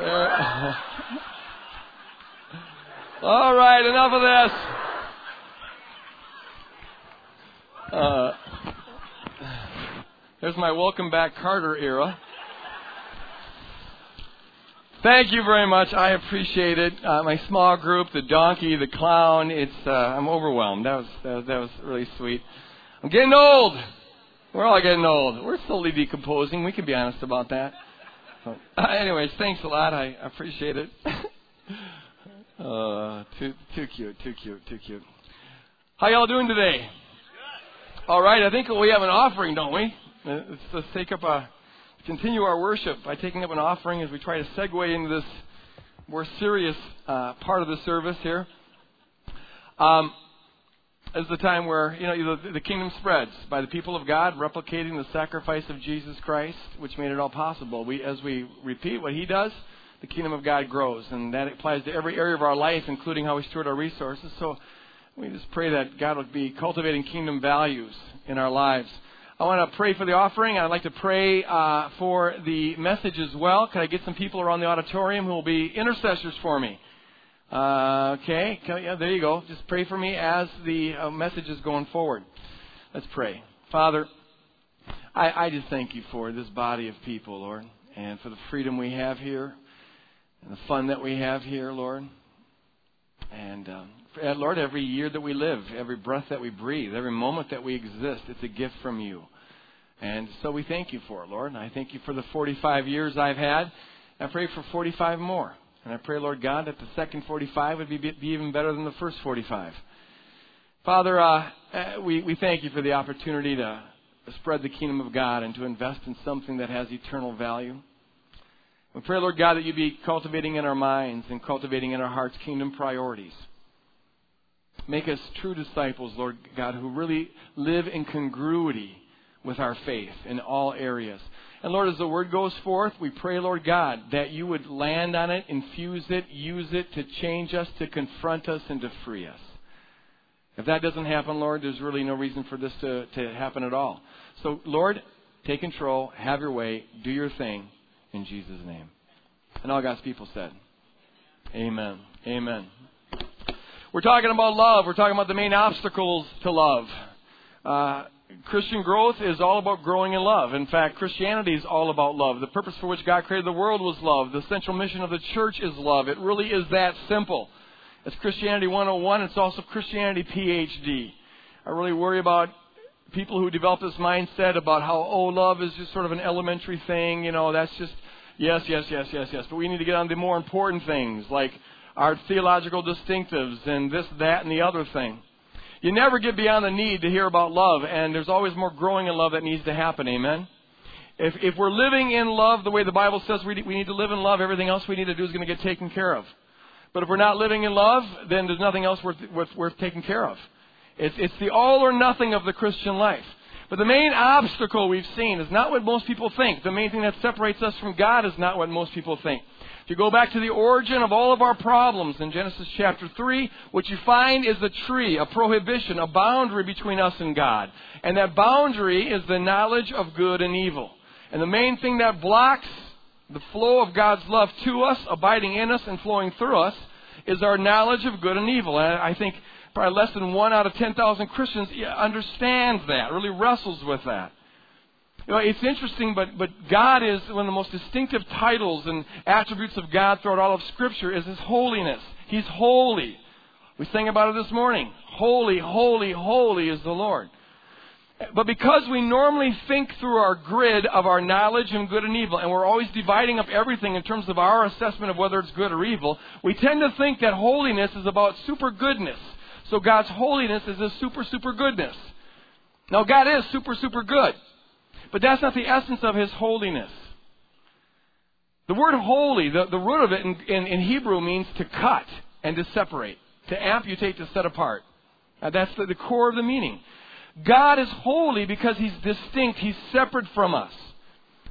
Uh, all right, enough of this. Uh, there's my welcome back Carter era. Thank you very much. I appreciate it. Uh, my small group, the donkey, the clown. It's uh, I'm overwhelmed. That was, that was that was really sweet. I'm getting old. We're all getting old. We're slowly decomposing. We can be honest about that. Uh, anyways, thanks a lot. I appreciate it. uh, too too cute, too cute, too cute. How y'all doing today? All right. I think we have an offering, don't we? Uh, let's, let's take up a continue our worship by taking up an offering as we try to segue into this more serious uh, part of the service here. Um, is the time where you know the, the kingdom spreads by the people of God replicating the sacrifice of Jesus Christ, which made it all possible. We, as we repeat what He does, the kingdom of God grows, and that applies to every area of our life, including how we steward our resources. So we just pray that God will be cultivating kingdom values in our lives. I want to pray for the offering. I'd like to pray uh, for the message as well. Can I get some people around the auditorium who will be intercessors for me? Uh, okay, yeah, there you go. Just pray for me as the uh, message is going forward. Let's pray. Father, I, I just thank you for this body of people, Lord, and for the freedom we have here, and the fun that we have here, Lord. And um, Lord, every year that we live, every breath that we breathe, every moment that we exist, it's a gift from you. And so we thank you for it, Lord. And I thank you for the 45 years I've had. I pray for 45 more. And I pray, Lord God, that the second 45 would be, be even better than the first 45. Father, uh, uh, we, we thank you for the opportunity to spread the kingdom of God and to invest in something that has eternal value. We pray, Lord God, that you be cultivating in our minds and cultivating in our hearts kingdom priorities. Make us true disciples, Lord God, who really live in congruity with our faith in all areas. And Lord, as the word goes forth, we pray, Lord God, that you would land on it, infuse it, use it to change us, to confront us, and to free us. If that doesn't happen, Lord, there's really no reason for this to, to happen at all. So, Lord, take control, have your way, do your thing, in Jesus' name. And all God's people said, Amen. Amen. We're talking about love. We're talking about the main obstacles to love. Uh, Christian growth is all about growing in love. In fact, Christianity is all about love. The purpose for which God created the world was love. The central mission of the church is love. It really is that simple. It's Christianity 101. It's also Christianity PhD. I really worry about people who develop this mindset about how, oh, love is just sort of an elementary thing. You know, that's just, yes, yes, yes, yes, yes. But we need to get on to more important things like our theological distinctives and this, that, and the other thing. You never get beyond the need to hear about love, and there's always more growing in love that needs to happen. Amen? If, if we're living in love the way the Bible says we, we need to live in love, everything else we need to do is going to get taken care of. But if we're not living in love, then there's nothing else worth, worth, worth taking care of. It's, it's the all or nothing of the Christian life. But the main obstacle we've seen is not what most people think. The main thing that separates us from God is not what most people think. You go back to the origin of all of our problems in Genesis chapter 3, what you find is a tree, a prohibition, a boundary between us and God. And that boundary is the knowledge of good and evil. And the main thing that blocks the flow of God's love to us, abiding in us and flowing through us, is our knowledge of good and evil. And I think probably less than one out of 10,000 Christians understands that, really wrestles with that. It's interesting, but, but God is one of the most distinctive titles and attributes of God throughout all of Scripture is His holiness. He's holy. We sang about it this morning. Holy, holy, holy is the Lord. But because we normally think through our grid of our knowledge of good and evil, and we're always dividing up everything in terms of our assessment of whether it's good or evil, we tend to think that holiness is about super goodness. So God's holiness is a super, super goodness. Now, God is super, super good. But that's not the essence of his holiness. The word holy, the, the root of it in, in, in Hebrew means to cut and to separate, to amputate, to set apart. Now that's the, the core of the meaning. God is holy because he's distinct, he's separate from us.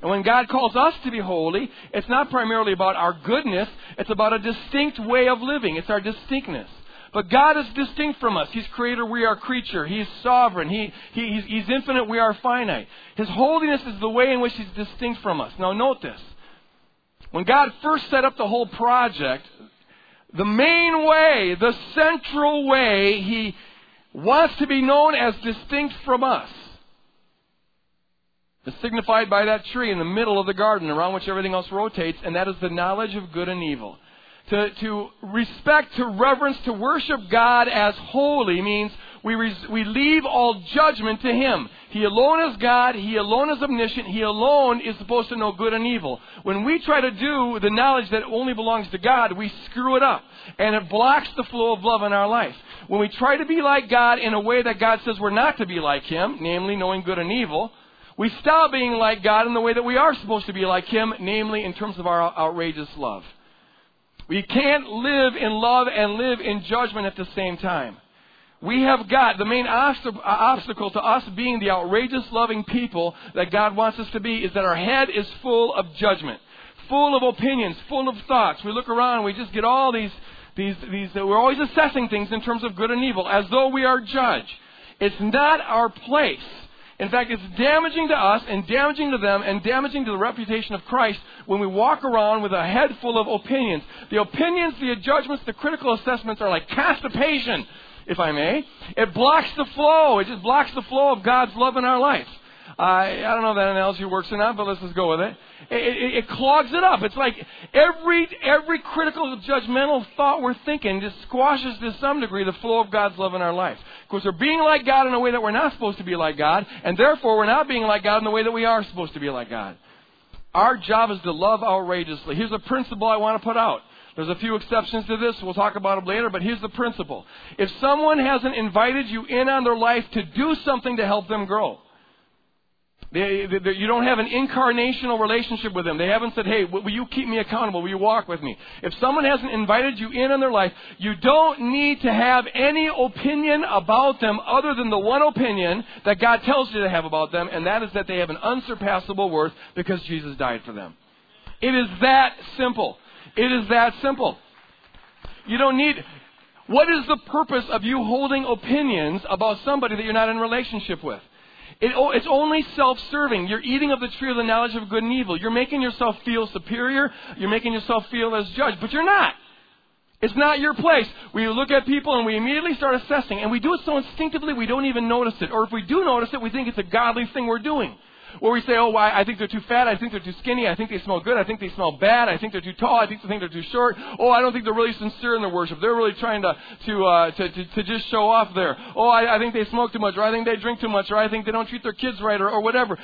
And when God calls us to be holy, it's not primarily about our goodness, it's about a distinct way of living. It's our distinctness. But God is distinct from us. He's creator, we are creature. He's sovereign. He, he, he's, he's infinite, we are finite. His holiness is the way in which He's distinct from us. Now, note this. When God first set up the whole project, the main way, the central way, He wants to be known as distinct from us. Is signified by that tree in the middle of the garden around which everything else rotates, and that is the knowledge of good and evil. To, to respect, to reverence, to worship God as holy means we, res, we leave all judgment to Him. He alone is God. He alone is omniscient. He alone is supposed to know good and evil. When we try to do the knowledge that only belongs to God, we screw it up. And it blocks the flow of love in our life. When we try to be like God in a way that God says we're not to be like Him, namely knowing good and evil, we stop being like God in the way that we are supposed to be like Him, namely in terms of our outrageous love. We can't live in love and live in judgment at the same time. We have got the main obstacle to us being the outrageous loving people that God wants us to be is that our head is full of judgment, full of opinions, full of thoughts. We look around we just get all these, these, these, we're always assessing things in terms of good and evil as though we are judge. It's not our place. In fact, it's damaging to us and damaging to them and damaging to the reputation of Christ when we walk around with a head full of opinions. The opinions, the judgments, the critical assessments are like constipation if I may. It blocks the flow. It just blocks the flow of God's love in our life. I, I don't know if that analogy works or not, but let's just go with it. It, it. it clogs it up. It's like every every critical, judgmental thought we're thinking just squashes to some degree the flow of God's love in our life. Because we're being like God in a way that we're not supposed to be like God, and therefore we're not being like God in the way that we are supposed to be like God. Our job is to love outrageously. Here's a principle I want to put out. There's a few exceptions to this. We'll talk about them later, but here's the principle. If someone hasn't invited you in on their life to do something to help them grow, they, they, you don't have an incarnational relationship with them. They haven't said, hey, will you keep me accountable? Will you walk with me? If someone hasn't invited you in on their life, you don't need to have any opinion about them other than the one opinion that God tells you to have about them, and that is that they have an unsurpassable worth because Jesus died for them. It is that simple. It is that simple. You don't need. What is the purpose of you holding opinions about somebody that you're not in relationship with? It, it's only self-serving. You're eating of the tree of the knowledge of good and evil. You're making yourself feel superior. You're making yourself feel as judge, but you're not. It's not your place. We look at people and we immediately start assessing, and we do it so instinctively we don't even notice it. Or if we do notice it, we think it's a godly thing we're doing. Where we say, oh, why, I think they're too fat, I think they're too skinny, I think they smell good, I think they smell bad, I think they're too tall, I think, they think they're too short. Oh, I don't think they're really sincere in their worship. They're really trying to, to, uh, to, to, to just show off there. Oh, I, I think they smoke too much, or I think they drink too much, or I think they don't treat their kids right, or, or whatever.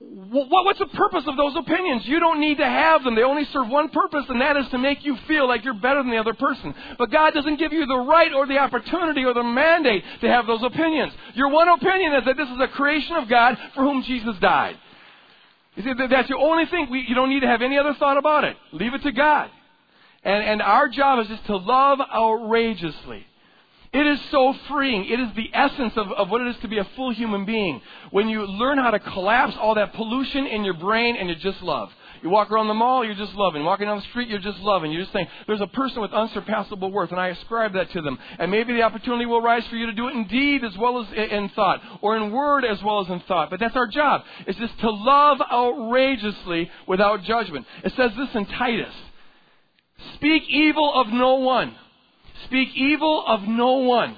What's the purpose of those opinions? You don't need to have them. They only serve one purpose, and that is to make you feel like you're better than the other person. But God doesn't give you the right or the opportunity or the mandate to have those opinions. Your one opinion is that this is a creation of God for whom Jesus died. You see, that's your only thing. you don't need to have any other thought about it. Leave it to God. And, and our job is just to love outrageously. It is so freeing. It is the essence of, of what it is to be a full human being. When you learn how to collapse all that pollution in your brain and you just love. You walk around the mall, you're just loving. Walking down the street, you're just loving. You're just saying, there's a person with unsurpassable worth, and I ascribe that to them. And maybe the opportunity will rise for you to do it in deed as well as in thought, or in word as well as in thought. But that's our job. It's just to love outrageously without judgment. It says this in Titus. Speak evil of no one. Speak evil of no one.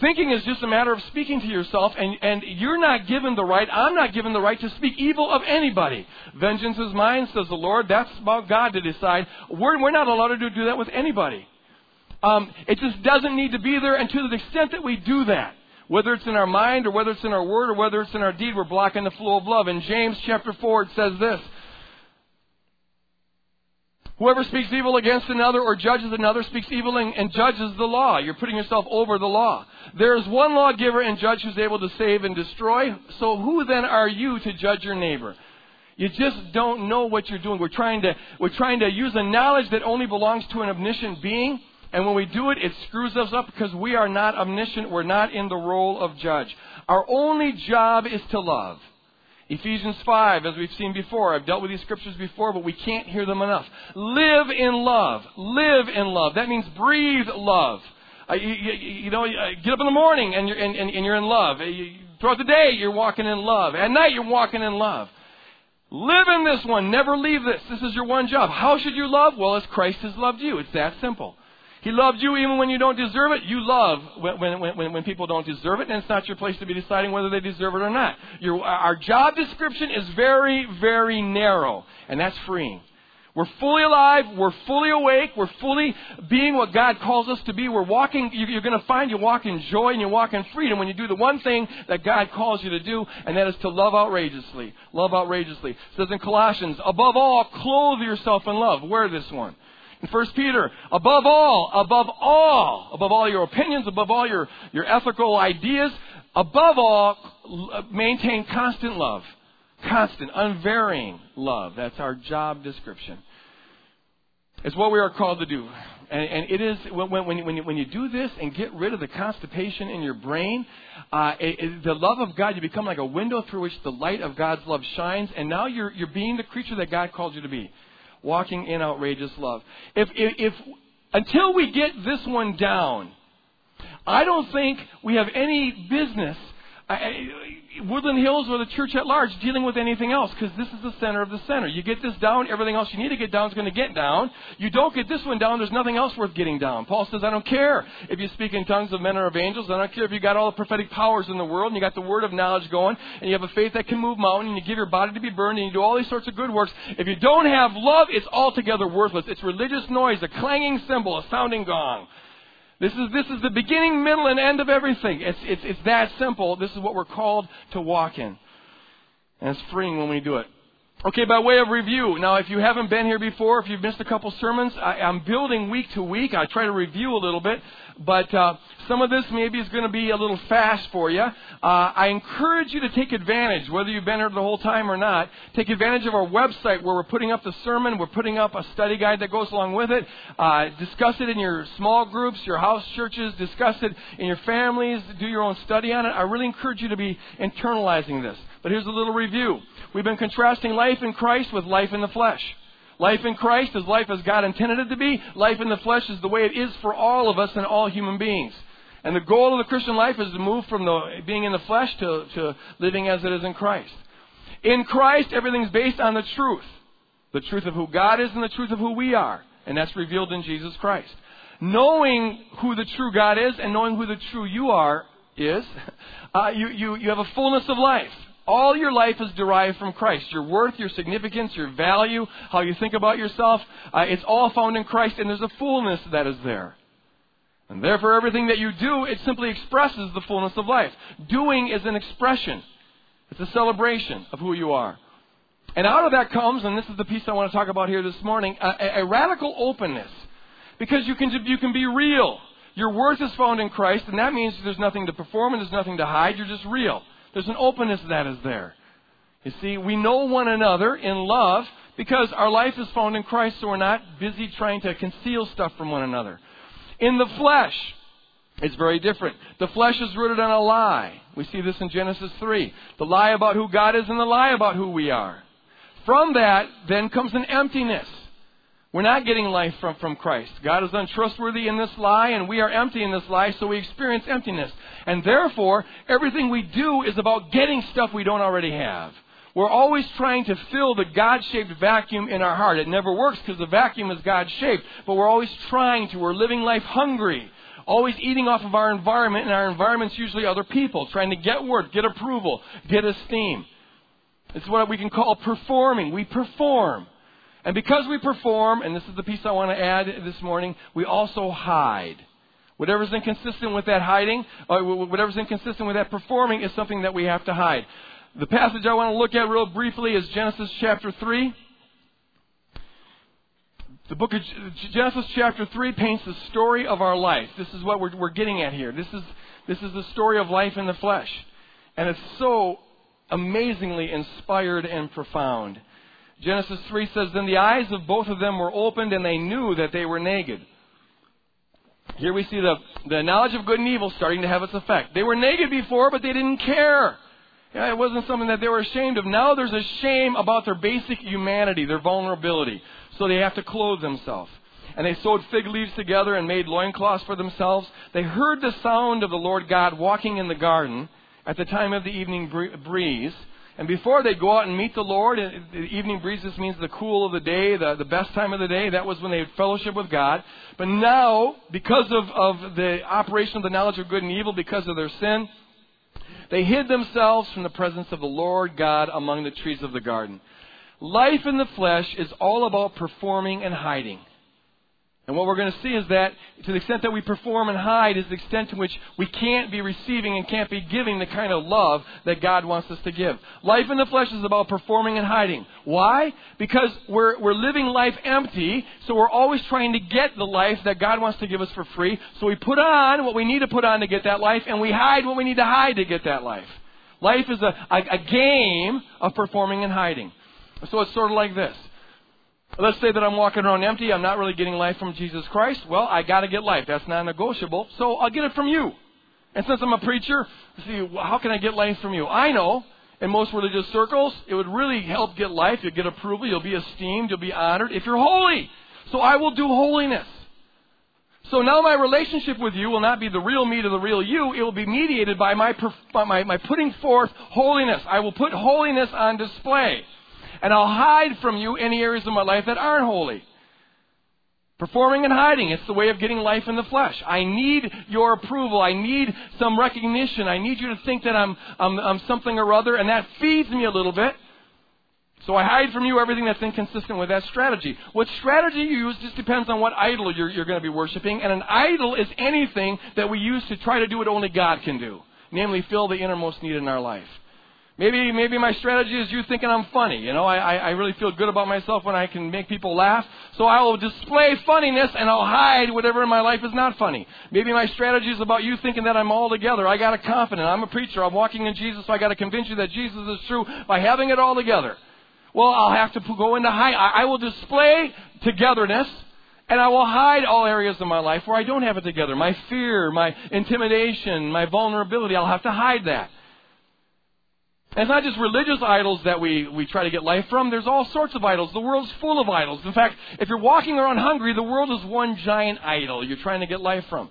Thinking is just a matter of speaking to yourself, and, and you're not given the right, I'm not given the right to speak evil of anybody. Vengeance is mine, says the Lord. That's about God to decide. We're, we're not allowed to do that with anybody. Um, it just doesn't need to be there, and to the extent that we do that, whether it's in our mind or whether it's in our word or whether it's in our deed, we're blocking the flow of love. In James chapter 4, it says this Whoever speaks evil against another or judges another speaks evil and, judges the law. You're putting yourself over the law. There is one lawgiver and judge who's able to save and destroy. So who then are you to judge your neighbor? You just don't know what you're doing. We're trying to, we're trying to use a knowledge that only belongs to an omniscient being. And when we do it, it screws us up because we are not omniscient. We're not in the role of judge. Our only job is to love. Ephesians 5, as we've seen before, I've dealt with these scriptures before, but we can't hear them enough. Live in love. Live in love. That means breathe love. Uh, you, you, you, know, uh, get up in the morning and you're, and, and, and you're in love. Uh, you, throughout the day, you're walking in love. At night, you're walking in love. Live in this one. Never leave this. This is your one job. How should you love? Well, as Christ has loved you. It's that simple. He loves you even when you don't deserve it. You love when, when, when, when people don't deserve it, and it's not your place to be deciding whether they deserve it or not. Your, our job description is very, very narrow, and that's freeing. We're fully alive. We're fully awake. We're fully being what God calls us to be. We're walking, you're going to find you walk in joy and you walk in freedom when you do the one thing that God calls you to do, and that is to love outrageously. Love outrageously. It says in Colossians, above all, clothe yourself in love. Wear this one. In 1 Peter, above all, above all, above all your opinions, above all your, your ethical ideas, above all, maintain constant love. Constant, unvarying love. That's our job description. It's what we are called to do. And, and it is, when, when, when, you, when you do this and get rid of the constipation in your brain, uh, it, it, the love of God, you become like a window through which the light of God's love shines, and now you're, you're being the creature that God called you to be, walking in outrageous love. If, if, if until we get this one down, I don't think we have any business Woodland Hills or the church at large dealing with anything else because this is the center of the center. You get this down, everything else you need to get down is going to get down. You don't get this one down, there's nothing else worth getting down. Paul says, I don't care if you speak in tongues of men or of angels. I don't care if you got all the prophetic powers in the world and you got the word of knowledge going and you have a faith that can move mountains and you give your body to be burned and you do all these sorts of good works. If you don't have love, it's altogether worthless. It's religious noise, a clanging cymbal, a sounding gong. This is, this is the beginning, middle, and end of everything. It's, it's, it's that simple. This is what we're called to walk in. And it's freeing when we do it. Okay, by way of review, now if you haven't been here before, if you've missed a couple sermons, I, am building week to week. I try to review a little bit, but uh, some of this maybe is going to be a little fast for you. Uh, I encourage you to take advantage, whether you've been here the whole time or not. Take advantage of our website where we're putting up the sermon. We're putting up a study guide that goes along with it. Uh, discuss it in your small groups, your house churches. Discuss it in your families. Do your own study on it. I really encourage you to be internalizing this. But here's a little review. We've been contrasting life in Christ with life in the flesh. Life in Christ is life as God intended it to be. Life in the flesh is the way it is for all of us and all human beings. And the goal of the Christian life is to move from the, being in the flesh to, to living as it is in Christ. In Christ, everything's based on the truth. The truth of who God is and the truth of who we are. And that's revealed in Jesus Christ. Knowing who the true God is and knowing who the true you are is, uh, you, you, you have a fullness of life. All your life is derived from Christ. Your worth, your significance, your value, how you think about yourself, uh, it's all found in Christ, and there's a fullness that is there. And therefore, everything that you do, it simply expresses the fullness of life. Doing is an expression, it's a celebration of who you are. And out of that comes, and this is the piece I want to talk about here this morning, a, a radical openness. Because you can, you can be real. Your worth is found in Christ, and that means there's nothing to perform and there's nothing to hide. You're just real. There's an openness that is there. You see, we know one another in love because our life is found in Christ, so we're not busy trying to conceal stuff from one another. In the flesh, it's very different. The flesh is rooted on a lie. We see this in Genesis 3. The lie about who God is and the lie about who we are. From that, then comes an emptiness. We're not getting life from, from Christ. God is untrustworthy in this lie, and we are empty in this lie, so we experience emptiness. And therefore, everything we do is about getting stuff we don't already have. We're always trying to fill the God shaped vacuum in our heart. It never works because the vacuum is God shaped, but we're always trying to. We're living life hungry, always eating off of our environment, and our environment's usually other people, trying to get work, get approval, get esteem. It's what we can call performing. We perform. And because we perform, and this is the piece I want to add this morning, we also hide. Whatever's inconsistent with that hiding, uh, or whatever's inconsistent with that performing, is something that we have to hide. The passage I want to look at real briefly is Genesis chapter 3. The book of Genesis chapter 3 paints the story of our life. This is what we're, we're getting at here. This is, this is the story of life in the flesh. And it's so amazingly inspired and profound. Genesis 3 says, Then the eyes of both of them were opened, and they knew that they were naked. Here we see the, the knowledge of good and evil starting to have its effect. They were naked before, but they didn't care. Yeah, it wasn't something that they were ashamed of. Now there's a shame about their basic humanity, their vulnerability. So they have to clothe themselves. And they sewed fig leaves together and made loincloths for themselves. They heard the sound of the Lord God walking in the garden at the time of the evening breeze And before they'd go out and meet the Lord, and the evening breezes means the cool of the day, the, the best time of the day. That was when they had fellowship with God. But now, because of, of the operation of the knowledge of good and evil, because of their sin, they hid themselves from the presence of the Lord God among the trees of the garden. Life in the flesh is all about performing and hiding. And what we're going to see is that to the extent that we perform and hide is the extent to which we can't be receiving and can't be giving the kind of love that God wants us to give. Life in the flesh is about performing and hiding. Why? Because we're, we're living life empty, so we're always trying to get the life that God wants to give us for free. So we put on what we need to put on to get that life, and we hide what we need to hide to get that life. Life is a, a, a game of performing and hiding. So it's sort of like this. Let's say that I'm walking around empty. I'm not really getting life from Jesus Christ. Well, I got to get life. That's non negotiable. So I'll get it from you. And since I'm a preacher, see, how can I get life from you? I know in most religious circles, it would really help get life. You'll get approval. You'll be esteemed. You'll be honored if you're holy. So I will do holiness. So now my relationship with you will not be the real me to the real you. It will be mediated by my, by my, my putting forth holiness. I will put holiness on display and I'll hide from you any areas of my life that aren't holy. Performing and hiding, it's the way of getting life in the flesh. I need your approval. I need some recognition. I need you to think that I'm, I'm, I'm something or other, and that feeds me a little bit. So I hide from you everything that's inconsistent with that strategy. What strategy you use just depends on what idol you're, you're going to be worshiping, and an idol is anything that we use to try to do what only God can do, namely fill the innermost need in our life. Maybe, maybe my strategy is you thinking I'm funny. You know, I, I really feel good about myself when I can make people laugh. So I will display funniness and I'll hide whatever in my life is not funny. Maybe my strategy is about you thinking that I'm all together. I got a confident. I'm a preacher. I'm walking in Jesus, so I got to convince you that Jesus is true by having it all together. Well, I'll have to go into hide. I, I will display togetherness and I will hide all areas of my life where I don't have it together. My fear, my intimidation, my vulnerability, I'll have to hide that. It's not just religious idols that we, we try to get life from. There's all sorts of idols. The world's full of idols. In fact, if you're walking around hungry, the world is one giant idol you're trying to get life from.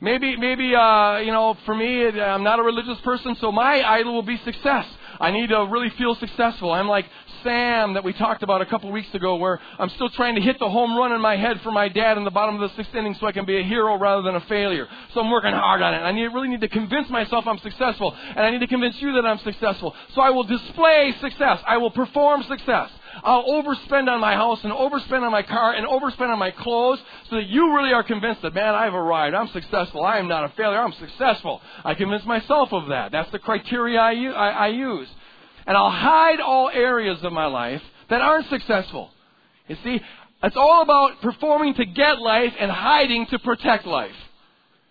Maybe, maybe, uh, you know, for me, I'm not a religious person, so my idol will be success. I need to really feel successful. I'm like Sam that we talked about a couple weeks ago, where I'm still trying to hit the home run in my head for my dad in the bottom of the sixth inning so I can be a hero rather than a failure. So I'm working hard on it. I need, really need to convince myself I'm successful, and I need to convince you that I'm successful. So I will display success. I will perform success. I'll overspend on my house and overspend on my car and overspend on my clothes so that you really are convinced that, man, I've arrived. I'm successful. I am not a failure. I'm successful. I convince myself of that. That's the criteria I, I, I use. And I'll hide all areas of my life that aren't successful. You see, it's all about performing to get life and hiding to protect life.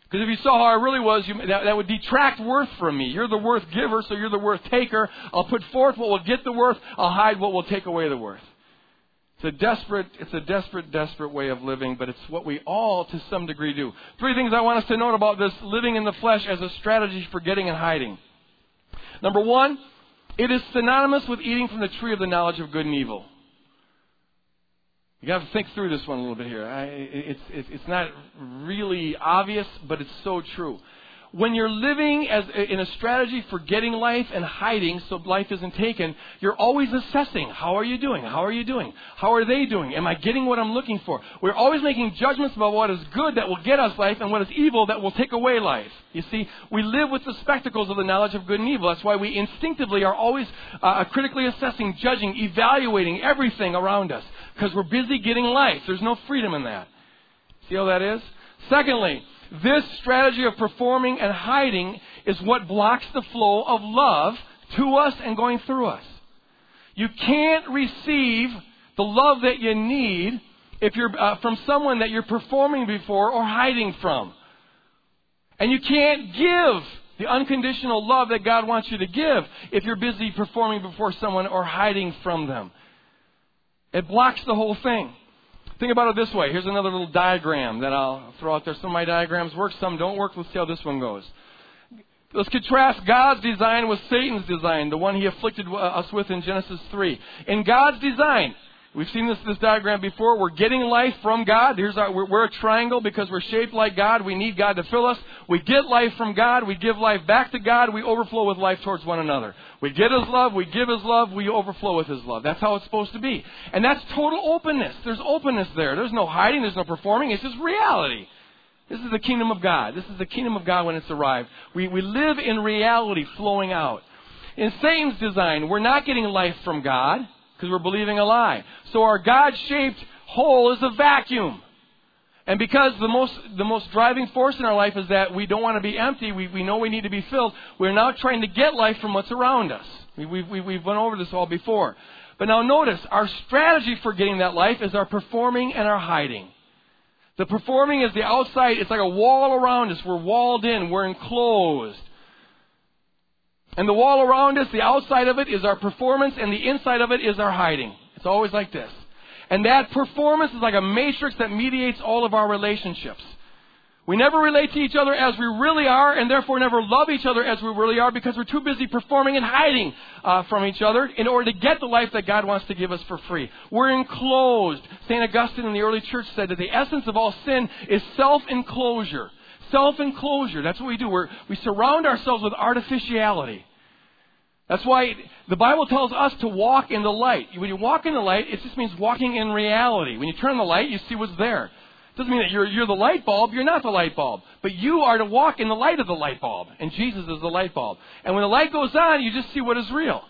Because if you saw how I really was, you, that, that would detract worth from me. You're the worth giver, so you're the worth taker. I'll put forth what will get the worth. I'll hide what will take away the worth. It's a desperate, it's a desperate, desperate way of living, but it's what we all, to some degree, do. Three things I want us to note about this living in the flesh as a strategy for getting and hiding. Number one, it is synonymous with eating from the tree of the knowledge of good and evil. You got to think through this one a little bit here. I, it's, it's not really obvious, but it's so true. When you're living as in a strategy for getting life and hiding so life isn't taken, you're always assessing. How are you doing? How are you doing? How are they doing? Am I getting what I'm looking for? We're always making judgments about what is good that will get us life and what is evil that will take away life. You see, we live with the spectacles of the knowledge of good and evil. That's why we instinctively are always uh, critically assessing, judging, evaluating everything around us because we're busy getting life. There's no freedom in that. See how that is? Secondly, this strategy of performing and hiding is what blocks the flow of love to us and going through us. You can't receive the love that you need if you're uh, from someone that you're performing before or hiding from. And you can't give the unconditional love that God wants you to give if you're busy performing before someone or hiding from them. It blocks the whole thing. Think about it this way. Here's another little diagram that I'll throw out there. Some of my diagrams work, some don't work. Let's see how this one goes. Let's contrast God's design with Satan's design, the one he afflicted us with in Genesis 3. In God's design, We've seen this, this diagram before. We're getting life from God. Here's our, we're, we're a triangle because we're shaped like God. We need God to fill us. We get life from God. We give life back to God. We overflow with life towards one another. We get His love. We give His love. We overflow with His love. That's how it's supposed to be. And that's total openness. There's openness there. There's no hiding. There's no performing. It's just reality. This is the kingdom of God. This is the kingdom of God when it's arrived. We, we live in reality flowing out. In Satan's design, we're not getting life from God because we're believing a lie. So our God-shaped hole is a vacuum. And because the most, the most driving force in our life is that we don't want to be empty, we, we know we need to be filled, we're now trying to get life from what's around us. We, we, we, we've went over this all before. But now notice, our strategy for getting that life is our performing and our hiding. The performing is the outside, it's like a wall around us. We're walled in, we're enclosed. And the wall around us, the outside of it is our performance, and the inside of it is our hiding. It's always like this. And that performance is like a matrix that mediates all of our relationships. We never relate to each other as we really are, and therefore never love each other as we really are because we're too busy performing and hiding uh, from each other in order to get the life that God wants to give us for free. We're enclosed. St. Augustine in the early church said that the essence of all sin is self-enclosure self enclosure. That's what we do. We're, we surround ourselves with artificiality. That's why the Bible tells us to walk in the light. When you walk in the light, it just means walking in reality. When you turn on the light, you see what's there. It doesn't mean that you're, you're the light bulb. You're not the light bulb. But you are to walk in the light of the light bulb. And Jesus is the light bulb. And when the light goes on, you just see what is real.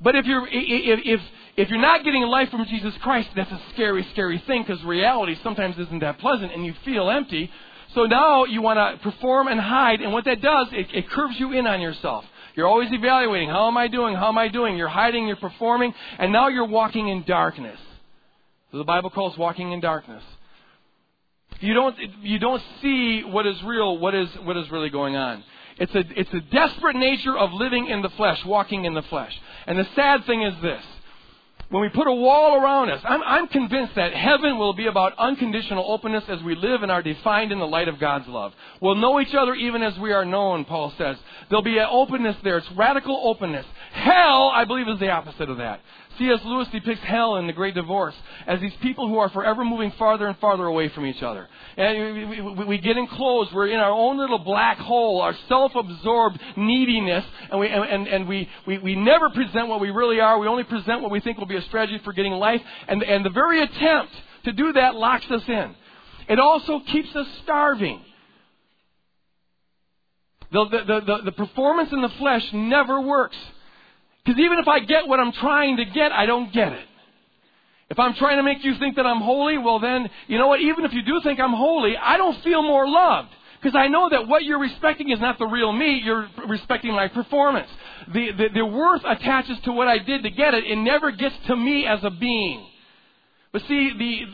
But if you're, if, if, if you're not getting life from Jesus Christ, that's a scary, scary thing because reality sometimes isn't that pleasant and you feel empty. So now you want to perform and hide, and what that does, it, it curves you in on yourself. You're always evaluating, how am I doing? How am I doing? You're hiding, you're performing, and now you're walking in darkness. So the Bible calls walking in darkness. You don't, you don't see what is real, what is, what is really going on. It's a, it's a desperate nature of living in the flesh, walking in the flesh. And the sad thing is this when we put a wall around us, I'm, I'm, convinced that heaven will be about unconditional openness as we live and are defined in the light of God's love. We'll know each other even as we are known, Paul says. There'll be an openness there. It's radical openness. Hell, I believe, is the opposite of that. C.S. Lewis depicts hell in The Great Divorce as these people who are forever moving farther and farther away from each other. And we, we, we get enclosed. We're in our own little black hole, our self-absorbed neediness, and we, and, and we, we, we never present what we really are. We only present what we think will be a strategy for getting life. And, and the very attempt to do that locks us in. It also keeps us starving. The, the, the, the, performance in the flesh never works. Because even if I get what I'm trying to get, I don't get it. If I'm trying to make you think that I'm holy, well then, you know what? Even if you do think I'm holy, I don't feel more loved. Because I know that what you're respecting is not the real me, you're respecting my performance. The, the, the worth attaches to what I did to get it. It never gets to me as a being. But see,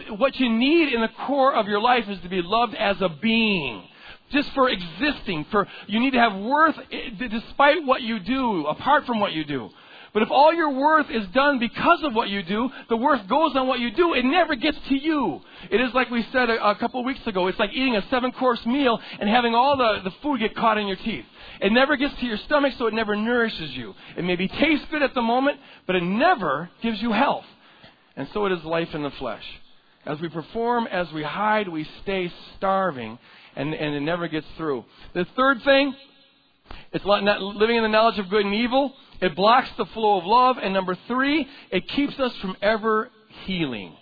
the, what you need in the core of your life is to be loved as a being just for existing. For you need to have worth eh, despite what you do, apart from what you do. But if all your worth is done because of what you do, the worth goes on what you do. It never gets to you. It is like we said a, a couple of weeks ago. It's like eating a seven course meal and having all the, the food get caught in your teeth. It never gets to your stomach, so it never nourishes you. It maybe tastes good at the moment, but it never gives you health. And so it is life in the flesh. As we perform, as we hide, we stay starving and, and it never gets through. The third thing, it's living in the knowledge of good and evil. It blocks the flow of love. And number three, it keeps us from ever healing.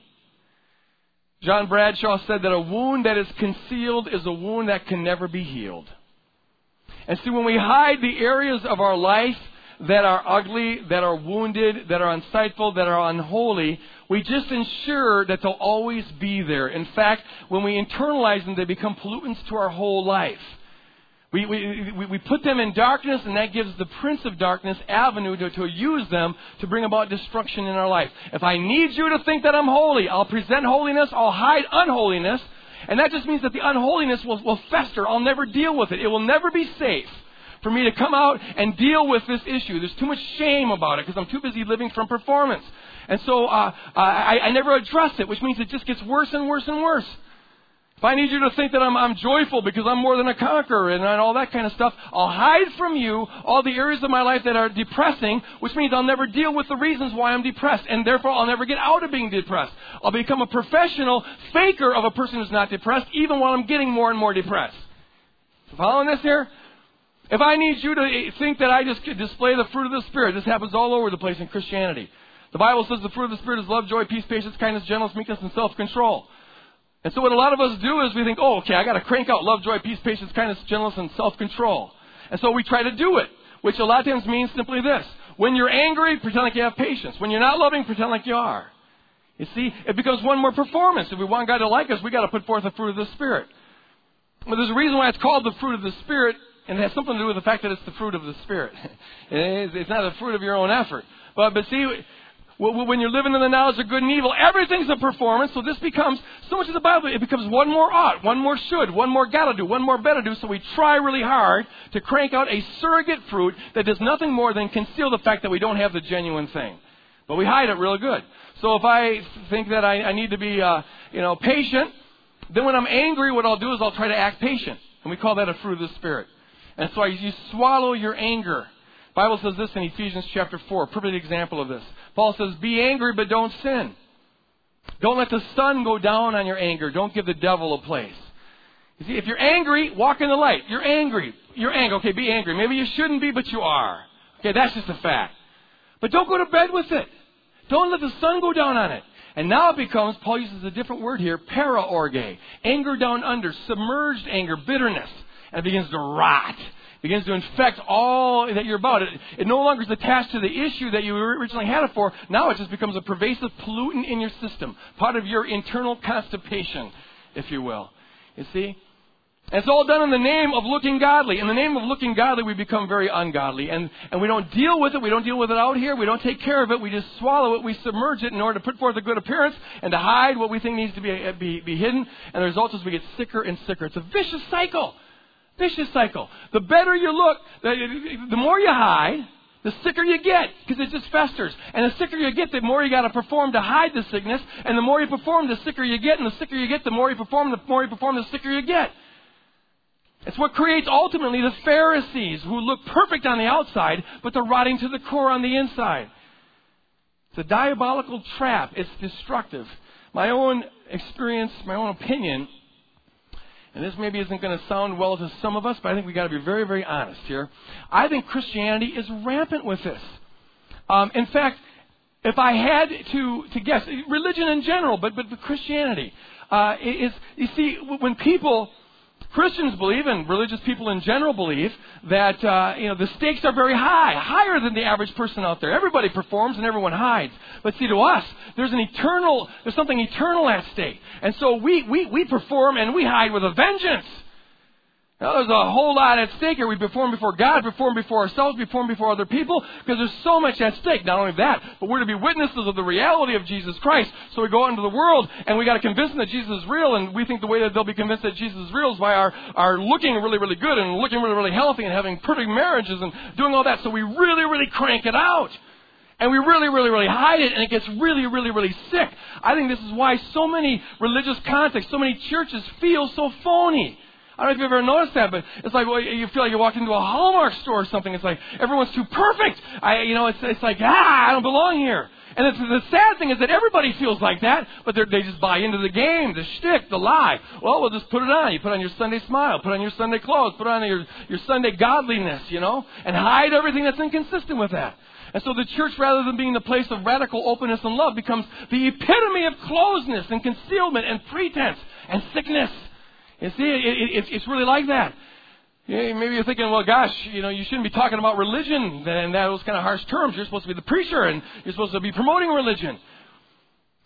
John Bradshaw said that a wound that is concealed is a wound that can never be healed. And see, when we hide the areas of our life that are ugly, that are wounded, that are unsightful, that are unholy, we just ensure that they'll always be there. In fact, when we internalize them, they become pollutants to our whole life. We, we, we put them in darkness, and that gives the prince of darkness avenue to, to use them to bring about destruction in our life. If I need you to think that I'm holy, I'll present holiness, I'll hide unholiness, and that just means that the unholiness will, will fester. I'll never deal with it. It will never be safe for me to come out and deal with this issue. There's too much shame about it because I'm too busy living from performance. And so uh, I, I never address it, which means it just gets worse and worse and worse. If I need you to think that I'm, I'm joyful because I'm more than a conqueror and, and all that kind of stuff, I'll hide from you all the areas of my life that are depressing, which means I'll never deal with the reasons why I'm depressed, and therefore I'll never get out of being depressed. I'll become a professional faker of a person who's not depressed, even while I'm getting more and more depressed. Following this here? If I need you to eh, think that I just display the fruit of the Spirit, this happens all over the place in Christianity. The Bible says the fruit of the Spirit is love, joy, peace, patience, kindness, gentleness, meekness, and self-control. And so what a lot of us do is we think, oh, okay, I got to crank out love, joy, peace, patience, kindness, gentleness, and self-control. And so we try to do it, which a lot of times means simply this. When you're angry, pretend like you have patience. When you're not loving, pretend like you are. You see, it becomes one more performance. If we want God to like us, we got to put forth the fruit of the Spirit. But there's a reason why it's called the fruit of the Spirit, and it has something to do with the fact that it's the fruit of the Spirit. it's not the fruit of your own effort. But, but see, when you're living in the knowledge of good and evil, everything's a performance. So this becomes, so much of the Bible, it becomes one more ought, one more should, one more gotta do, one more better do. So we try really hard to crank out a surrogate fruit that does nothing more than conceal the fact that we don't have the genuine thing. But we hide it real good. So if I think that I, I need to be, uh, you know, patient, then when I'm angry, what I'll do is I'll try to act patient. And we call that a fruit of the Spirit. And so you swallow your anger. Bible says this in Ephesians chapter 4, perfect example of this. Paul says, Be angry, but don't sin. Don't let the sun go down on your anger. Don't give the devil a place. You see, if you're angry, walk in the light. You're angry. You're angry. Okay, be angry. Maybe you shouldn't be, but you are. Okay, that's just a fact. But don't go to bed with it. Don't let the sun go down on it. And now it becomes, Paul uses a different word here, paraorge. Anger down under, submerged anger, bitterness. And it begins to rot begins to infect all that you're about. It, it no longer is attached to the issue that you originally had it for. Now it just becomes a pervasive pollutant in your system, part of your internal constipation, if you will. You see? It's all done in the name of looking godly. In the name of looking godly, we become very ungodly. And, and we don't deal with it. We don't deal with it out here. We don't take care of it. We just swallow it. We submerge it in order to put forth a good appearance and to hide what we think needs to be, be, be hidden. And the result is we get sicker and sicker. It's a vicious cycle. Vicious cycle. The better you look, the, more you hide, the sicker you get because it just festers. And the sicker you get, the more you got to perform to hide the sickness. And the more you perform, the sicker you get. And the sicker you get, the more you perform. The more you perform, the sicker you get. It's what creates ultimately the Pharisees who look perfect on the outside, but they're rotting to the core on the inside. It's a diabolical trap. It's destructive. My own experience, my own opinion and this maybe isn't going to sound well to some of us, but I think we've got to be very, very honest here. I think Christianity is rampant with this. Um, in fact, if I had to, to guess, religion in general, but, but, but Christianity, uh, is, you see, when people Christians believe, and religious people in general believe, that uh, you know the stakes are very high, higher than the average person out there. Everybody performs and everyone hides. But see, to us, there's an eternal, there's something eternal at stake, and so we we we perform and we hide with a vengeance. Now, there's a whole lot at stake here. We perform before God, perform before ourselves, perform before other people, because there's so much at stake. Not only that, but we're to be witnesses of the reality of Jesus Christ. So we go out into the world, and we got to convince them that Jesus is real, and we think the way that they'll be convinced that Jesus is real is by our, our looking really, really good, and looking really, really healthy, and having perfect marriages, and doing all that. So we really, really crank it out. And we really, really, really hide it, and it gets really, really, really sick. I think this is why so many religious contexts, so many churches feel so phony. I don't know if you've ever noticed that, but it's like well, you feel like you walked into a Hallmark store or something. It's like everyone's too perfect. I, you know, it's it's like ah, I don't belong here. And it's, the sad thing is that everybody feels like that, but they just buy into the game, the shtick, the lie. Well, we'll just put it on. You put on your Sunday smile, put on your Sunday clothes, put on your your Sunday godliness, you know, and hide everything that's inconsistent with that. And so the church, rather than being the place of radical openness and love, becomes the epitome of closeness and concealment and pretense and sickness. You see, it, it, it's really like that. Maybe you're thinking, well, gosh, you know, you shouldn't be talking about religion in those kind of harsh terms. You're supposed to be the preacher and you're supposed to be promoting religion.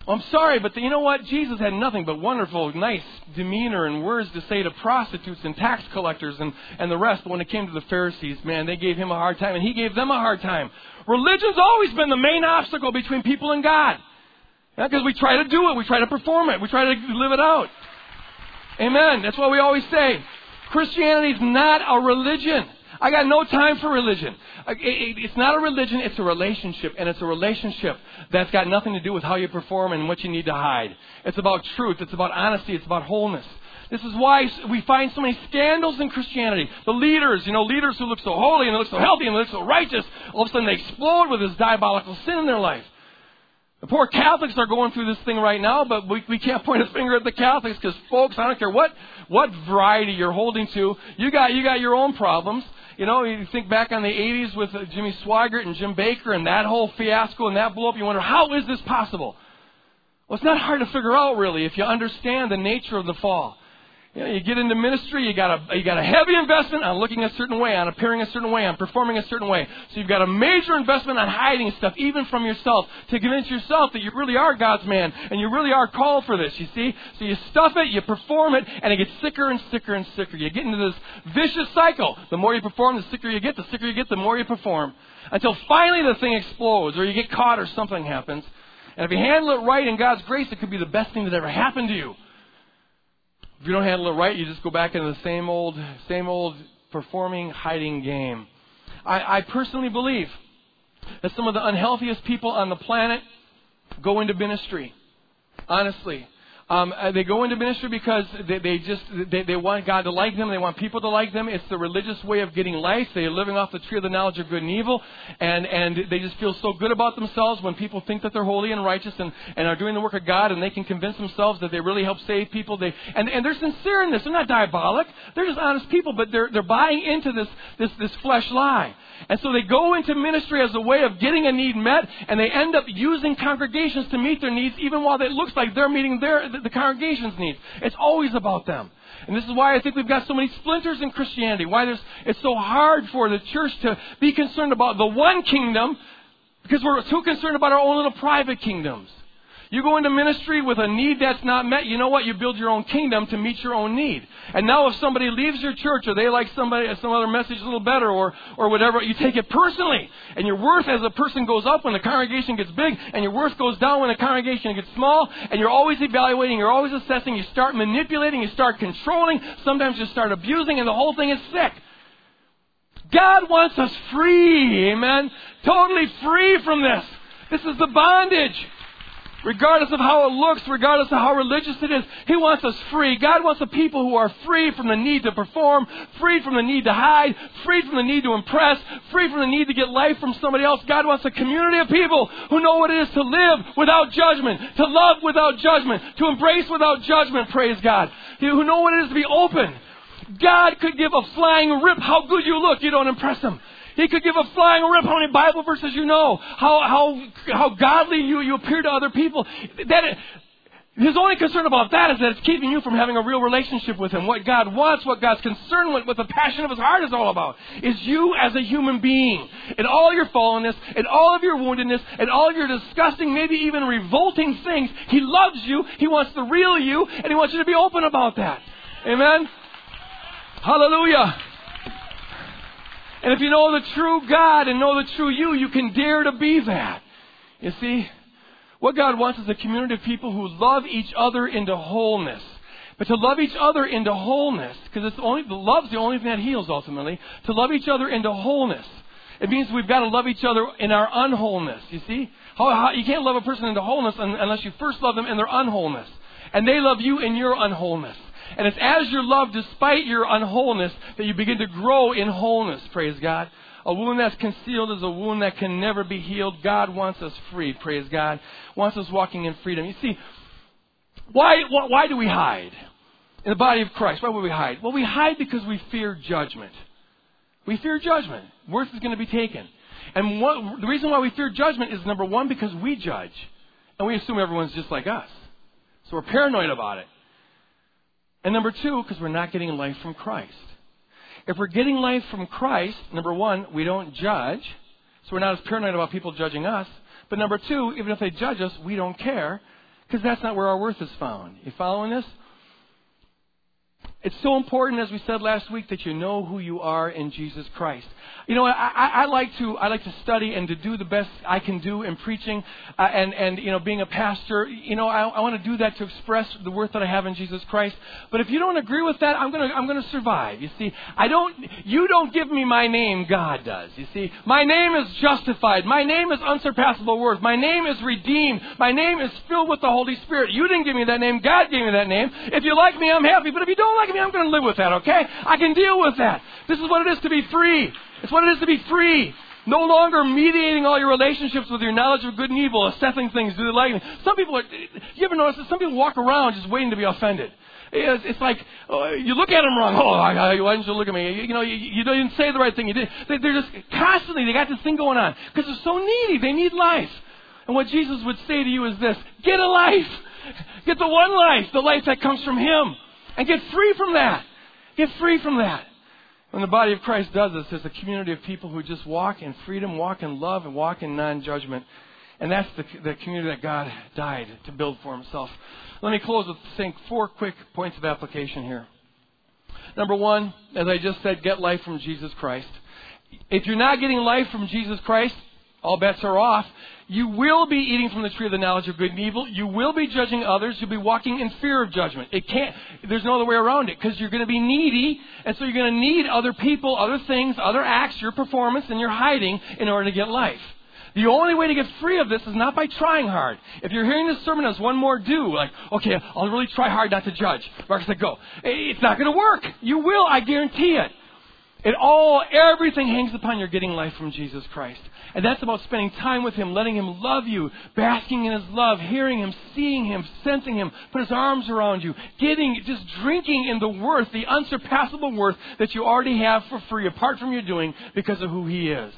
I'm sorry, but the, you know what? Jesus had nothing but wonderful, nice demeanor and words to say to prostitutes and tax collectors and, and the rest. But when it came to the Pharisees, man, they gave him a hard time and he gave them a hard time. Religion's always been the main obstacle between people and God. Because we try to do it, we try to perform it, we try to live it out. Amen. That's what we always say. Christianity is not a religion. I got no time for religion. It's not a religion, it's a relationship. And it's a relationship that's got nothing to do with how you perform and what you need to hide. It's about truth, it's about honesty, it's about wholeness. This is why we find so many scandals in Christianity. The leaders, you know, leaders who look so holy and they look so healthy and they look so righteous, all of a sudden they explode with this diabolical sin in their life. The poor Catholics are going through this thing right now, but we, we can't point a finger at the Catholics because, folks, I don't care what, what variety you're holding to, you got, you got your own problems. You know, you think back on the 80s with uh, Jimmy Swaggart and Jim Bakker and that whole fiasco and that blow up, you wonder, how is this possible? Well, it's not hard to figure out, really, if you understand the nature of the fall. You, know, you get into ministry, you got a you got a heavy investment on looking a certain way, on appearing a certain way, on performing a certain way. So you've got a major investment on hiding stuff, even from yourself, to convince yourself that you really are God's man and you really are called for this. You see, so you stuff it, you perform it, and it gets sicker and sicker and sicker. You get into this vicious cycle. The more you perform, the sicker you get. The sicker you get, the more you perform, until finally the thing explodes, or you get caught, or something happens. And if you handle it right in God's grace, it could be the best thing that ever happened to you. If you don't handle it right, you just go back into the same old, same old performing, hiding game. I, I personally believe that some of the unhealthiest people on the planet go into ministry. Honestly. Um, uh, they go into ministry because they, they just they, they want God to like them. They want people to like them. It's the religious way of getting life. They're living off the tree of the knowledge of good and evil, and and they just feel so good about themselves when people think that they're holy and righteous and, and are doing the work of God, and they can convince themselves that they really help save people. They and and they're sincere in this. They're not diabolic. They're just honest people, but they're they're buying into this this this flesh lie. And so they go into ministry as a way of getting a need met, and they end up using congregations to meet their needs, even while it looks like they're meeting their, the congregation's needs. It's always about them. And this is why I think we've got so many splinters in Christianity. Why there's, it's so hard for the church to be concerned about the one kingdom, because we're too concerned about our own little private kingdoms. You go into ministry with a need that's not met, you know what? You build your own kingdom to meet your own need. And now if somebody leaves your church or they like somebody some other message a little better or or whatever, you take it personally. And your worth as a person goes up when the congregation gets big and your worth goes down when the congregation gets small and you're always evaluating, you're always assessing, you start manipulating, you start controlling, sometimes you start abusing and the whole thing is sick. God wants us free, amen? Totally free from this. This is the bondage regardless of how it looks, regardless of how religious it is. He wants us free. God wants a people who are free from the need to perform, free from the need to hide, free from the need to impress, free from the need to get life from somebody else. God wants a community of people who know what it is to live without judgment, to love without judgment, to embrace without judgment, praise God, who know what it is to be open. God could give a flying rip how good you look, you don't impress him. He could give a flying rip how many Bible verses you know, how, how, how godly you, you appear to other people. That, his only concern about that is that it's keeping you from having a real relationship with Him. What God wants, what God's concerned with, what the passion of His heart is all about, is you as a human being. And all your fallenness, and all of your woundedness, and all of your disgusting, maybe even revolting things, He loves you, He wants the real you, and He wants you to be open about that. Amen? Hallelujah. And if you know the true God and know the true you, you can dare to be that. You see? What God wants is a community of people who love each other into wholeness. But to love each other into wholeness, because it's only the love's the only thing that heals ultimately. To love each other into wholeness. It means we've got to love each other in our unwholeness. You see? How, how, you can't love a person into wholeness unless you first love them in their unwholeness. And they love you in your unwholeness. And it's as you're loved despite your unwholeness that you begin to grow in wholeness, praise God. A wound that's concealed is a wound that can never be healed. God wants us free, praise God. Wants us walking in freedom. You see, why, why do we hide? In the body of Christ, why would we hide? Well, we hide because we fear judgment. We fear judgment. Worth is going to be taken. And what, the reason why we fear judgment is number one, because we judge. And we assume everyone's just like us. So we're paranoid about it. And number two, because we're not getting life from Christ. If we're getting life from Christ, number one, we don't judge. So we're not as paranoid about people judging us. But number two, even if they judge us, we don't care because that's not where our worth is found. You following this? It's so important, as we said last week, that you know who you are in Jesus Christ. You know, I, I, like to I like to study and to do the best I can do in preaching, uh, and and you know, being a pastor. You know, I, I want to do that to express the worth that I have in Jesus Christ. But if you don't agree with that, I'm gonna I'm gonna survive. You see, I don't. You don't give me my name. God does. You see, my name is justified. My name is unsurpassable worth. My name is redeemed. My name is filled with the Holy Spirit. You didn't give me that name. God gave me that name. If you like me, I'm happy. But if you don't like me, I'm going to live with that, okay? I can deal with that. This is what it is to be free. It's what it is to be free. No longer mediating all your relationships with your knowledge of good and evil, assessing things, do like me? Some people, are, you ever notice that some people walk around just waiting to be offended? It's, it's like oh, you look at them wrong. Oh, why didn't you look at me? You, you know, you, you didn't say the right thing. You did. They, they're just constantly. They got this thing going on because they're so needy. They need life. And what Jesus would say to you is this: Get a life. Get the one life, the life that comes from Him. And get free from that. Get free from that. When the body of Christ does this, it's a community of people who just walk in freedom, walk in love, and walk in non judgment. And that's the, the community that God died to build for Himself. Let me close with saying four quick points of application here. Number one, as I just said, get life from Jesus Christ. If you're not getting life from Jesus Christ, all bets are off. You will be eating from the tree of the knowledge of good and evil. You will be judging others. You'll be walking in fear of judgment. It can't, there's no other way around it because you're going to be needy and so you're going to need other people, other things, other acts, your performance, and your hiding in order to get life. The only way to get free of this is not by trying hard. If you're hearing this sermon as one more do, like, okay, I'll really try hard not to judge. Mark said, go. It's not going to work. You will, I guarantee it. It all, everything hangs upon your getting life from Jesus Christ. And that's about spending time with Him, letting Him love you, basking in His love, hearing Him, seeing Him, sensing Him, put His arms around you, getting, just drinking in the worth, the unsurpassable worth that you already have for free, apart from your doing, because of who He is.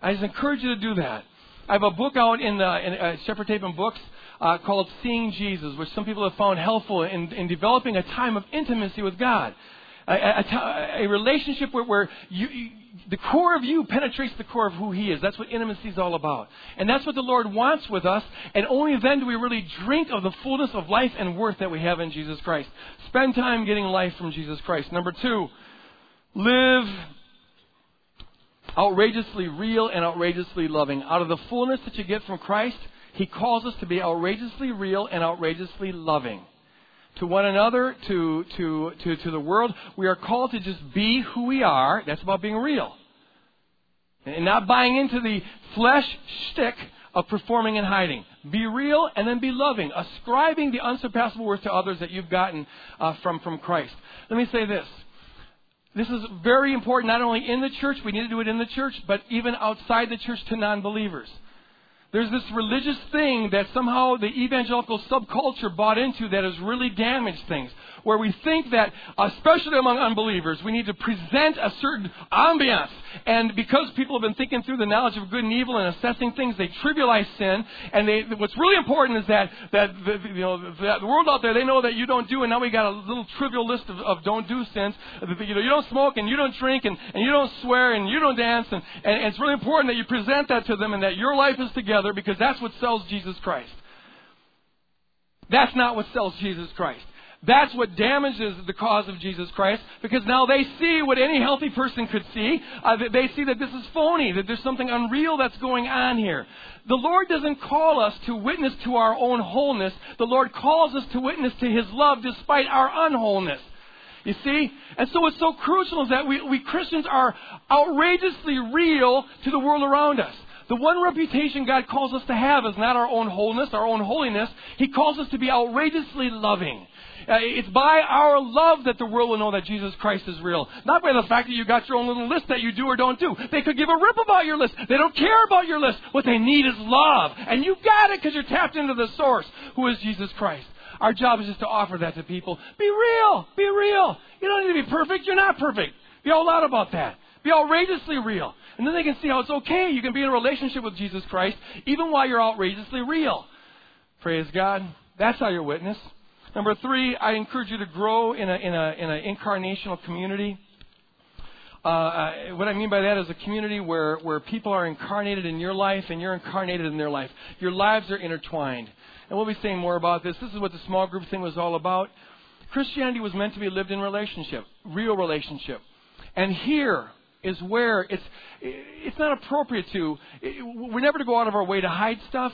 I just encourage you to do that. I have a book out in, the, in uh, Shepherd Tape and Books uh, called Seeing Jesus, which some people have found helpful in, in developing a time of intimacy with God a, a, a relationship where, where you, you, the core of you penetrates the core of who He is. That's what intimacy is all about. And that's what the Lord wants with us. And only then do we really drink of the fullness of life and worth that we have in Jesus Christ. Spend time getting life from Jesus Christ. Number two, live outrageously real and outrageously loving. Out of the fullness that you get from Christ, He calls us to be outrageously real and outrageously loving to one another, to, to, to, to the world. We are called to just be who we are. That's about being real. And not buying into the flesh shtick of performing and hiding. Be real and then be loving, ascribing the unsurpassable worth to others that you've gotten uh, from, from Christ. Let me say this. This is very important not only in the church, we need to do it in the church, but even outside the church to non believers. There's this religious thing that somehow the evangelical subculture bought into that has really damaged things where we think that, especially among unbelievers, we need to present a certain ambiance. And because people have been thinking through the knowledge of good and evil and assessing things, they trivialize sin. And they, what's really important is that, that the, you know, the, world out there, they know that you don't do, and now we got a little trivial list of, of don't do sins. You know, you don't smoke, and you don't drink, and, and you don't swear, and you don't dance. And, and it's really important that you present that to them and that your life is together because that's what sells Jesus Christ. That's not what sells Jesus Christ. That's what damages the cause of Jesus Christ because now they see what any healthy person could see. Uh, they see that this is phony, that there's something unreal that's going on here. The Lord doesn't call us to witness to our own wholeness. The Lord calls us to witness to His love despite our unwholeness. You see? And so what's so crucial is that we, we Christians are outrageously real to the world around us. The one reputation God calls us to have is not our own wholeness, our own holiness. He calls us to be outrageously loving. Uh, it's by our love that the world will know that Jesus Christ is real. Not by the fact that you got your own little list that you do or don't do. They could give a rip about your list. They don't care about your list. What they need is love. And you got it because you're tapped into the source, who is Jesus Christ. Our job is just to offer that to people. Be real. Be real. You don't need to be perfect. You're not perfect. Be all out about that. Be outrageously real. And then they can see how it's okay. You can be in a relationship with Jesus Christ even while you're outrageously real. Praise God. That's how you're witness. Number three, I encourage you to grow in an in a, in a incarnational community. Uh, uh, what I mean by that is a community where, where people are incarnated in your life and you're incarnated in their life. Your lives are intertwined. And we'll be saying more about this. This is what the small group thing was all about. Christianity was meant to be lived in relationship, real relationship. And here is where it's, it's not appropriate to, we're never to go out of our way to hide stuff.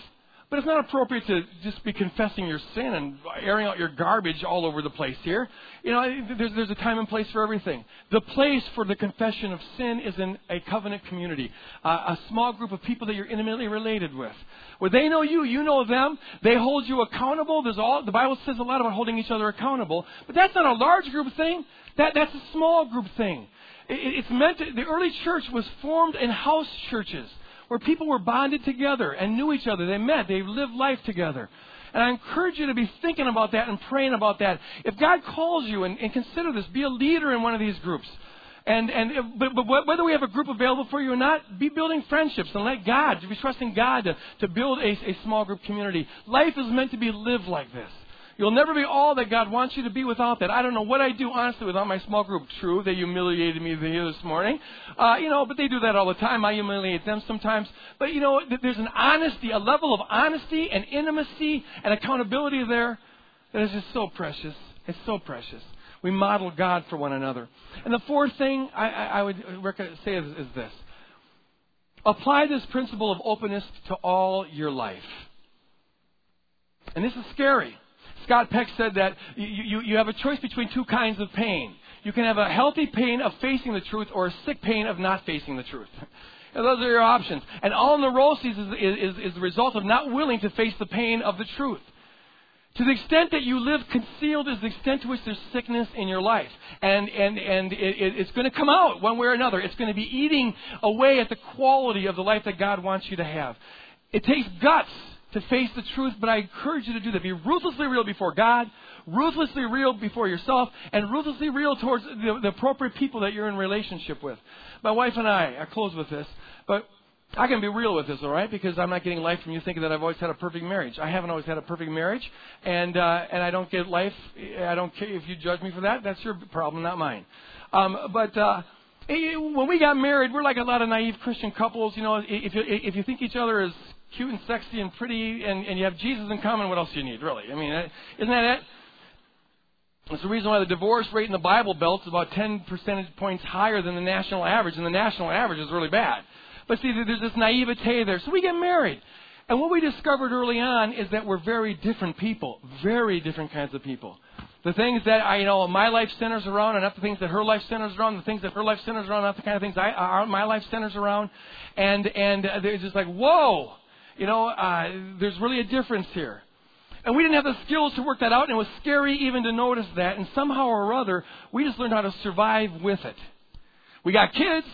But it's not appropriate to just be confessing your sin and airing out your garbage all over the place here. You know, there's, there's a time and place for everything. The place for the confession of sin is in a covenant community, uh, a small group of people that you're intimately related with. Where they know you, you know them, they hold you accountable. There's all, the Bible says a lot about holding each other accountable. But that's not a large group thing. That, that's a small group thing. It, it's meant to, the early church was formed in house churches where people were bonded together and knew each other. They met, they lived life together. And I encourage you to be thinking about that and praying about that. If God calls you, and, and consider this, be a leader in one of these groups. And, and but, but whether we have a group available for you or not, be building friendships and let God, be trusting God to, to build a, a small group community. Life is meant to be lived like this. You'll never be all that God wants you to be without that. I don't know what I'd do, honestly, without my small group. True, they humiliated me here this morning. Uh, you know, but they do that all the time. I humiliate them sometimes. But, you know, there's an honesty, a level of honesty and intimacy and accountability there that is just so precious. It's so precious. We model God for one another. And the fourth thing I, I would say is, is this apply this principle of openness to all your life. And this is scary. Scott Peck said that you, you, you have a choice between two kinds of pain. You can have a healthy pain of facing the truth or a sick pain of not facing the truth. And those are your options. And all neuroses is, is, is the result of not willing to face the pain of the truth. To the extent that you live concealed is the extent to which there's sickness in your life. And, and, and it, it's going to come out one way or another. It's going to be eating away at the quality of the life that God wants you to have. It takes guts to face the truth, but I encourage you to do that. Be ruthlessly real before God, ruthlessly real before yourself, and ruthlessly real towards the, the appropriate people that you're in relationship with. My wife and I, I close with this, but I can be real with this, all right? Because I'm not getting life from you thinking that I've always had a perfect marriage. I haven't always had a perfect marriage, and uh, and I don't get life. I don't care if you judge me for that. That's your problem, not mine. Um, but. Uh, when we got married, we're like a lot of naive Christian couples. You know, if you if you think each other is cute and sexy and pretty, and, and you have Jesus in common, what else do you need, really? I mean, uh, isn't that it? That's the reason why the divorce rate in the Bible Belt is about 10 percentage points higher than the national average, and the national average is really bad. But see, there's this naivete there. So we get married. And what we discovered early on is that we're very different people, very different kinds of people. The things that I, you know, my life centers around are not the things that her life centers around. The things that her life centers around not the kind of things I, are my life centers around. And and they're just like, whoa, you know, uh, there's really a difference here. And we didn't have the skills to work that out, and it was scary even to notice that. And somehow or other, we just learned how to survive with it. We got kids,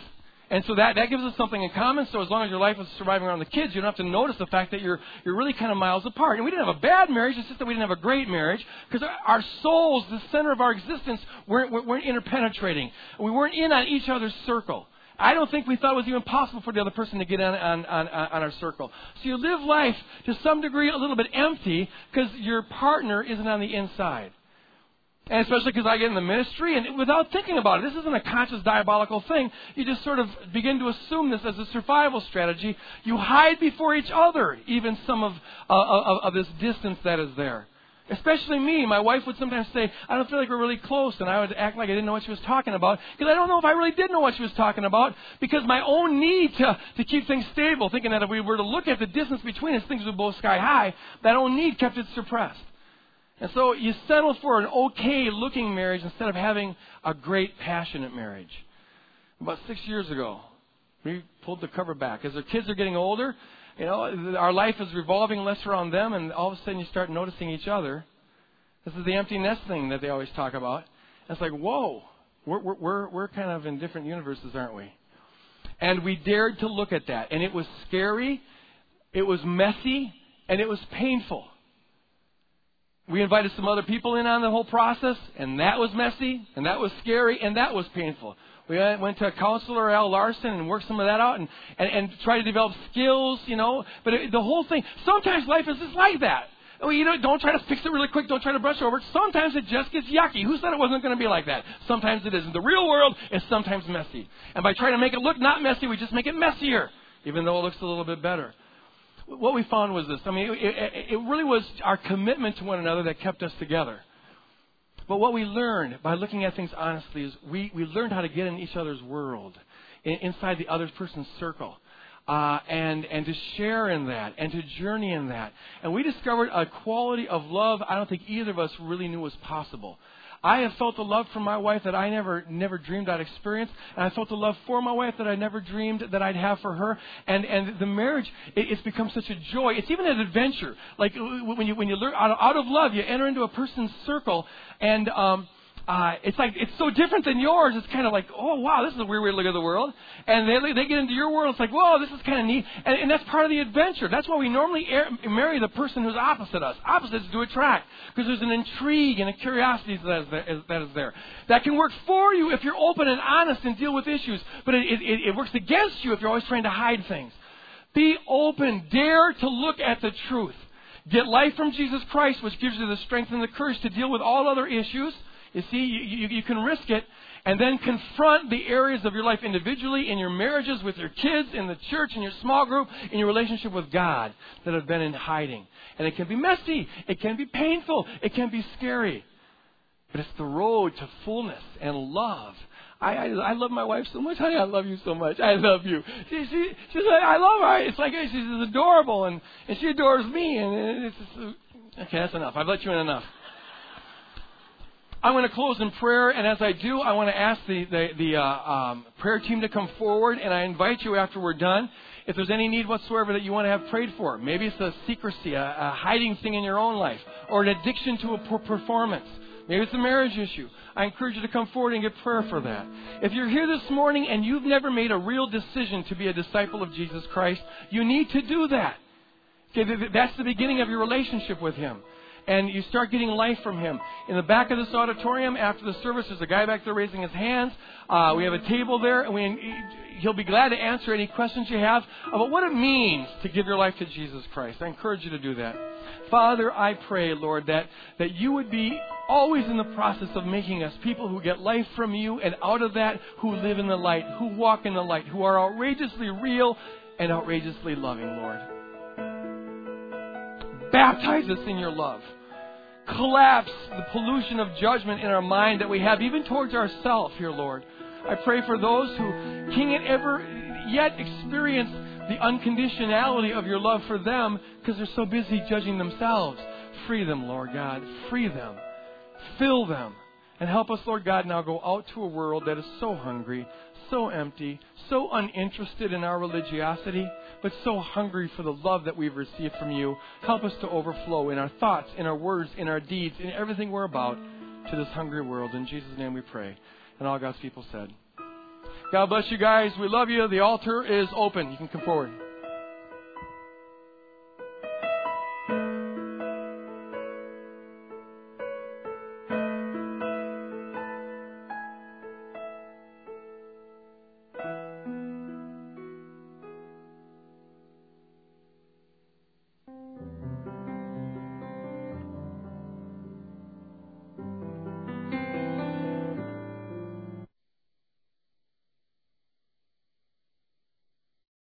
and so that, that gives us something in common. So as long as your life is surviving around the kids, you don't have to notice the fact that you're, you're really kind of miles apart. And we didn't have a bad marriage, it's just that we didn't have a great marriage, because our souls, the center of our existence, weren't, weren't interpenetrating. We weren't in on each other's circle. I don't think we thought it was even possible for the other person to get on, on, on, on our circle. So you live life to some degree a little bit empty because your partner isn't on the inside. And especially because I get in the ministry and without thinking about it, this isn't a conscious diabolical thing. You just sort of begin to assume this as a survival strategy. You hide before each other even some of, uh, of, of this distance that is there. Especially me. My wife would sometimes say, I don't feel like we're really close. And I would act like I didn't know what she was talking about. Because I don't know if I really did know what she was talking about. Because my own need to, to keep things stable, thinking that if we were to look at the distance between us, things would blow sky high, that own need kept it suppressed. And so you settle for an okay looking marriage instead of having a great passionate marriage. About six years ago, we pulled the cover back. As our kids are getting older, you know, our life is revolving less around them, and all of a sudden you start noticing each other. This is the empty nest thing that they always talk about. It's like, whoa, we're, we're, we're kind of in different universes, aren't we? And we dared to look at that. And it was scary, it was messy, and it was painful. We invited some other people in on the whole process, and that was messy, and that was scary, and that was painful. We went to a counselor, Al Larson, and worked some of that out and, and, and tried to develop skills, you know. But it, the whole thing, sometimes life is just like that. Well, you know, don't try to fix it really quick. Don't try to brush over it. Sometimes it just gets yucky. Who said it wasn't going to be like that? Sometimes it isn't. The real world is sometimes messy. And by trying to make it look not messy, we just make it messier, even though it looks a little bit better. What we found was this. I mean, it, it, it really was our commitment to one another that kept us together. But what we learned by looking at things honestly is we, we learned how to get in each other's world, in, inside the other person's circle. Uh, and and to share in that and to journey in that. And we discovered a quality of love I don't think either of us really knew was possible. I have felt the love for my wife that I never never dreamed I'd experience, and I felt the love for my wife that I never dreamed that I'd have for her. And and the marriage, it, it's become such a joy. It's even an adventure. Like when you when you learn out of, out of love, you enter into a person's circle, and um, uh, it's like it's so different than yours. It's kind of like, oh wow, this is a weird way to look at the world. And they they get into your world. It's like, whoa, this is kind of neat. And, and that's part of the adventure. That's why we normally air, marry the person who's opposite us. Opposites do attract because there's an intrigue and a curiosity that is, there, that is there. That can work for you if you're open and honest and deal with issues. But it, it, it works against you if you're always trying to hide things. Be open. Dare to look at the truth. Get life from Jesus Christ, which gives you the strength and the courage to deal with all other issues you see, you, you, you can risk it and then confront the areas of your life individually, in your marriages, with your kids, in the church, in your small group, in your relationship with God that have been in hiding. And it can be messy, it can be painful, it can be scary. But it's the road to fullness and love. I, I, I love my wife so much. Honey, I love you so much. I love you. She, she, she's like, I love her. It's like she's adorable, and, and she adores me. And it's just, okay, that's enough. I've let you in enough. I'm going to close in prayer, and as I do, I want to ask the, the, the uh, um, prayer team to come forward, and I invite you after we're done, if there's any need whatsoever that you want to have prayed for. Maybe it's a secrecy, a, a hiding thing in your own life, or an addiction to a poor performance. Maybe it's a marriage issue. I encourage you to come forward and get prayer for that. If you're here this morning and you've never made a real decision to be a disciple of Jesus Christ, you need to do that. Okay, that's the beginning of your relationship with Him and you start getting life from him. In the back of this auditorium, after the service, there's a guy back there raising his hands. Uh, we have a table there, and we, he'll be glad to answer any questions you have about what it means to give your life to Jesus Christ. I encourage you to do that. Father, I pray, Lord, that, that you would be always in the process of making us people who get life from you, and out of that, who live in the light, who walk in the light, who are outrageously real and outrageously loving, Lord. Baptize us in your love. Collapse the pollution of judgment in our mind that we have, even towards ourselves here, Lord. I pray for those who can't ever yet experience the unconditionality of your love for them because they're so busy judging themselves. Free them, Lord God. Free them. Fill them. And help us, Lord God, now go out to a world that is so hungry, so empty, so uninterested in our religiosity but so hungry for the love that we've received from you. Help us to overflow in our thoughts, in our words, in our deeds, in everything we're about to this hungry world. In Jesus' name we pray. And all God's people said, God bless you guys. We love you. The altar is open. You can come forward.